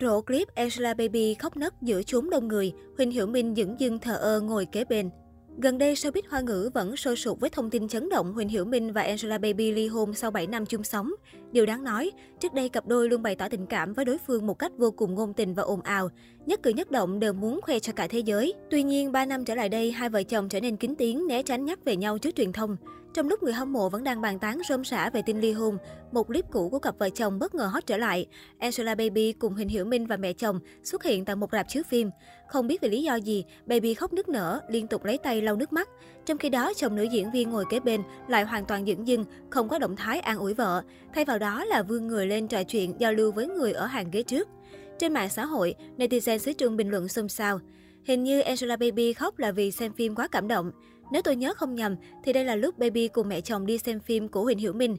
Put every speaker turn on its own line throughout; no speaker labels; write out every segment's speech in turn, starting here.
Rộ clip Angelababy khóc nấc giữa chốn đông người, Huỳnh Hiểu Minh dững dưng thờ ơ ngồi kế bên. Gần đây, showbiz hoa ngữ vẫn sôi sục với thông tin chấn động Huỳnh Hiểu Minh và Angelababy ly hôn sau 7 năm chung sống. Điều đáng nói, trước đây cặp đôi luôn bày tỏ tình cảm với đối phương một cách vô cùng ngôn tình và ồn ào. Nhất cử nhất động đều muốn khoe cho cả thế giới. Tuy nhiên, 3 năm trở lại đây, hai vợ chồng trở nên kín tiếng, né tránh nhắc về nhau trước truyền thông. Trong lúc người hâm mộ vẫn đang bàn tán rôm rã về tin ly hôn, một clip cũ của cặp vợ chồng bất ngờ hot trở lại. Angelababy cùng Huỳnh Hiểu Minh và mẹ chồng xuất hiện tại một rạp chiếu phim. Không biết vì lý do gì, Baby khóc nức nở, liên tục lấy tay lau nước mắt. Trong khi đó, chồng nữ diễn viên ngồi kế bên lại hoàn toàn dững dưng, không có động thái an ủi vợ. Thay vào đó là vươn người lên trò chuyện giao lưu với người ở hàng ghế trước. Trên mạng xã hội, netizen xứ Trung bình luận xôn xao. Hình như Angelababy khóc là vì xem phim quá cảm động. Nếu tôi nhớ không nhầm, thì đây là lúc Baby cùng mẹ chồng đi xem phim của Huỳnh Hiểu Minh.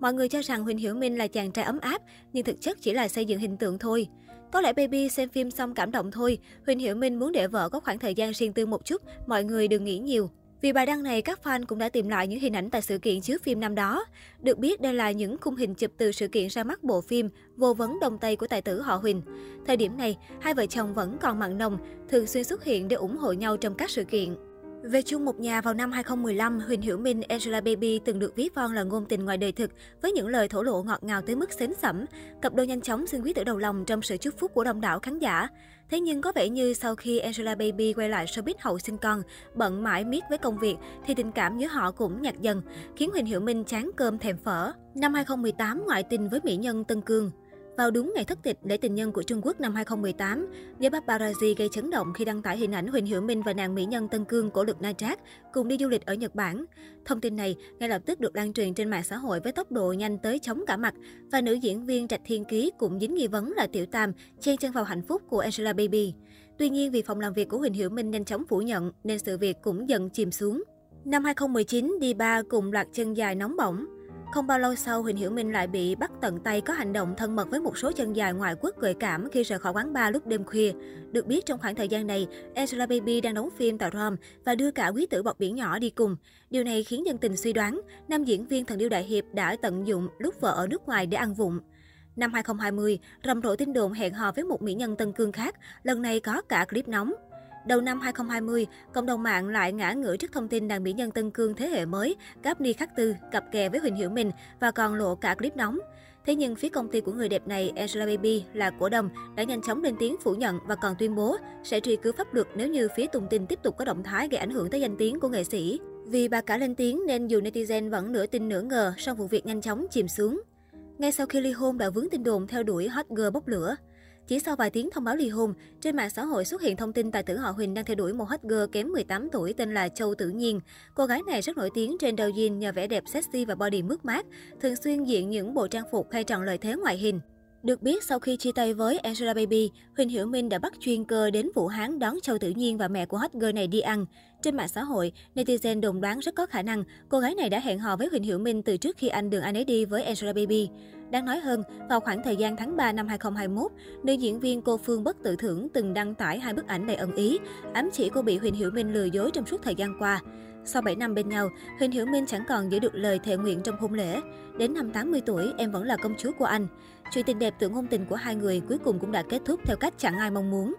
Mọi người cho rằng Huỳnh Hiểu Minh là chàng trai ấm áp, nhưng thực chất chỉ là xây dựng hình tượng thôi. Có lẽ Baby xem phim xong cảm động thôi, Huỳnh Hiểu Minh muốn để vợ có khoảng thời gian riêng tư một chút, mọi người đừng nghĩ nhiều. Vì bài đăng này, các fan cũng đã tìm lại những hình ảnh tại sự kiện chiếu phim năm đó. Được biết, đây là những khung hình chụp từ sự kiện ra mắt bộ phim Vô vấn Đông Tây của tài tử họ Huỳnh. Thời điểm này, hai vợ chồng vẫn còn mặn nồng, thường xuyên xuất hiện để ủng hộ nhau trong các sự kiện. Về chung một nhà vào năm 2015, Huỳnh Hiểu Minh, Angelababy từng được ví von là ngôn tình ngoài đời thực với những lời thổ lộ ngọt ngào tới mức xến sẩm. Cặp đôi nhanh chóng xin quý tử đầu lòng trong sự chúc phúc của đông đảo khán giả. Thế nhưng có vẻ như sau khi Angelababy quay lại showbiz hậu sinh con, bận mãi miết với công việc thì tình cảm giữa họ cũng nhạt dần, khiến Huỳnh Hiểu Minh chán cơm thèm phở. Năm 2018 ngoại tình với mỹ nhân Tân Cương. Vào đúng ngày thất tịch lễ tình nhân của Trung Quốc năm 2018, giới paparazzi gây chấn động khi đăng tải hình ảnh Huỳnh Hiểu Minh và nàng mỹ nhân Tân Cương của Lực Na Trác cùng đi du lịch ở Nhật Bản. Thông tin này ngay lập tức được lan truyền trên mạng xã hội với tốc độ nhanh tới chóng cả mặt và nữ diễn viên Trạch Thiên Ký cũng dính nghi vấn là tiểu tam chen chân vào hạnh phúc của Angela Baby. Tuy nhiên vì phòng làm việc của Huỳnh Hiểu Minh nhanh chóng phủ nhận nên sự việc cũng dần chìm xuống. Năm 2019, đi ba cùng loạt chân dài nóng bỏng. Không bao lâu sau, Huỳnh Hiểu Minh lại bị bắt tận tay có hành động thân mật với một số chân dài ngoại quốc gợi cảm khi rời khỏi quán bar lúc đêm khuya. Được biết trong khoảng thời gian này, Angelababy đang đóng phim tại Rome và đưa cả quý tử bọt biển nhỏ đi cùng. Điều này khiến dân tình suy đoán, nam diễn viên thần điêu đại hiệp đã tận dụng lúc vợ ở nước ngoài để ăn vụng. Năm 2020, rầm rộ tin đồn hẹn hò với một mỹ nhân Tân Cương khác, lần này có cả clip nóng. Đầu năm 2020, cộng đồng mạng lại ngã ngửa trước thông tin nàng mỹ nhân Tân Cương thế hệ mới, Gabby Khắc Tư, cặp kè với Huỳnh Hiểu Minh và còn lộ cả clip nóng. Thế nhưng phía công ty của người đẹp này, Angelababy là cổ đông, đã nhanh chóng lên tiếng phủ nhận và còn tuyên bố sẽ truy cứu pháp luật nếu như phía tung tin tiếp tục có động thái gây ảnh hưởng tới danh tiếng của nghệ sĩ. Vì bà cả lên tiếng nên dù netizen vẫn nửa tin nửa ngờ, song vụ việc nhanh chóng chìm xuống. Ngay sau khi ly hôn đã vướng tin đồn theo đuổi hot girl bốc lửa. Chỉ sau vài tiếng thông báo ly hôn, trên mạng xã hội xuất hiện thông tin tài tử họ Huỳnh đang theo đuổi một hot girl kém 18 tuổi tên là Châu Tử Nhiên. Cô gái này rất nổi tiếng trên Douyin nhờ vẻ đẹp sexy và body mướt mát, thường xuyên diện những bộ trang phục hay tròn lợi thế ngoại hình. Được biết, sau khi chia tay với Angelababy, Huỳnh Hiểu Minh đã bắt chuyên cơ đến Vũ Hán đón Châu Tử Nhiên và mẹ của hot girl này đi ăn. Trên mạng xã hội, netizen đồn đoán rất có khả năng cô gái này đã hẹn hò với Huỳnh Hiểu Minh từ trước khi anh đường anh ấy đi với Angelababy. Đáng nói hơn, vào khoảng thời gian tháng 3 năm 2021, nữ diễn viên cô Phương Bất Tự Thưởng từng đăng tải hai bức ảnh đầy ẩn ý, ám chỉ cô bị Huỳnh Hiểu Minh lừa dối trong suốt thời gian qua. Sau 7 năm bên nhau, Huỳnh Hiểu Minh chẳng còn giữ được lời thề nguyện trong hôn lễ. Đến năm 80 tuổi, em vẫn là công chúa của anh. Chuyện tình đẹp tưởng ngôn tình của hai người cuối cùng cũng đã kết thúc theo cách chẳng ai mong muốn.